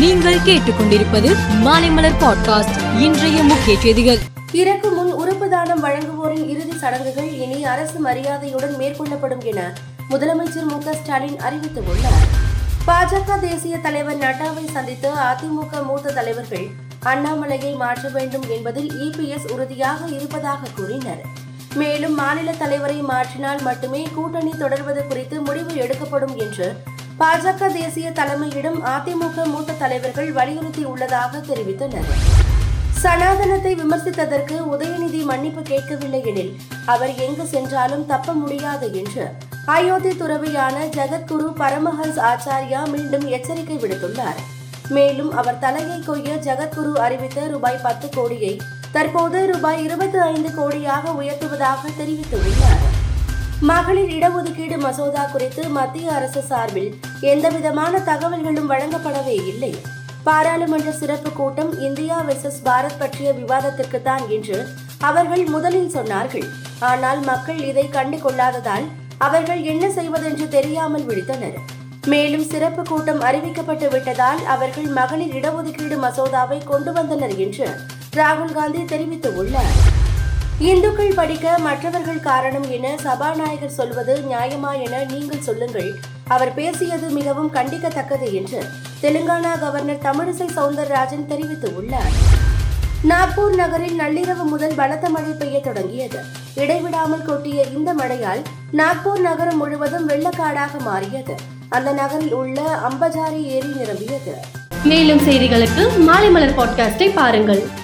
நீங்கள் கேட்டுக்கொண்டிருப்பது மாலைமலர் பாட்காஸ்ட் இன்றைய முக்கிய செய்திகள். இறக்கு முன் உறுப்பு தானம் வழங்குவோரின் இறுதி சடங்குகள் இனி அரசு மரியாதையுடன் மேற்கொள்ளப்படும் என முதலமைச்சர் மு ஸ்டாலின் அறிவித்துள்ளார். பாஜக தேசிய தலைவர் நட்டாவை சந்தித்து அதிமுக மூத்த தலைவர்கள் அண்ணாமலையை மாற்ற வேண்டும் என்பதில் இபிஎஸ் உறுதியாக இருப்பதாக கூறினர். மேலும் மாநில தலைவரை மாற்றினால் மட்டுமே கூட்டணி தொடர்வது குறித்து முடிவு எடுக்கப்படும் என்று பாஜக தேசிய தலைமையிடம் அதிமுக மூத்த தலைவர்கள் வலியுறுத்தியுள்ளதாக தெரிவித்தனர். சனாதனத்தை விமர்சித்ததற்கு உதயநிதி மன்னிப்பு கேட்கவில்லை எனில் அவர் எங்கு சென்றாலும் தப்ப முடியாது என்று அயோத்தி துறவியான ஜெகத்குரு பரமஹன்ஸ் ஆச்சாரியா மீண்டும் எச்சரிக்கை விடுத்துள்ளார். மேலும் அவர் தலையை கொய்ய ஜெகத்குரு அறிவித்த ரூபாய் பத்து கோடியை தற்போது ரூபாய் இருபத்தி ஐந்து கோடியாக உயர்த்துவதாக தெரிவித்துள்ளார். மகளிர் இடஒதுக்கீடு மசோதா குறித்து மத்திய அரசு சார்பில் எந்தவிதமான தகவல்களும் வழங்கப்படவே இல்லை. பாராளுமன்ற சிறப்பு கூட்டம் இந்தியா வெர்சஸ் பாரத் பற்றிய விவாதத்திற்குத்தான் என்று அவர்கள் முதலில் சொன்னார்கள். ஆனால் மக்கள் இதை கண்டு கொள்ளாததால் அவர்கள் என்ன செய்வதென்று தெரியாமல் விழித்தனர். மேலும் சிறப்பு கூட்டம் அறிவிக்கப்பட்டு விட்டதால் அவர்கள் மகளிர் இடஒதுக்கீடு மசோதாவை கொண்டு வந்தனர் என்று ராகுல் காந்தி தெரிவித்துள்ளார். இந்துக்கள் படிக்க மற்றவர்கள் காரணம் என சபாநாயகர் சொல்வது நியாயமா என நீங்கள் சொல்லுங்கள். அவர் பேசியது மிகவும் கண்டிக்கத்தக்கது என்று தெலுங்கானா கவர்னர் தமிழிசை சவுந்தரராஜன் தெரிவித்துள்ளார் நாக்பூர் நகரில் நள்ளிரவு முதல் பலத்த மழை பெய்ய தொடங்கியது. இடைவிடாமல் கொட்டிய இந்த மழையால் நாக்பூர் நகரம் முழுவதும் வெள்ளக்காடாக மாறியது. அந்த நகரில் உள்ள அம்பஜாரி ஏரி நிரம்பியது. மேலும் செய்திகளுக்கு மாலை மலர் பாட்காஸ்டை பாருங்கள்.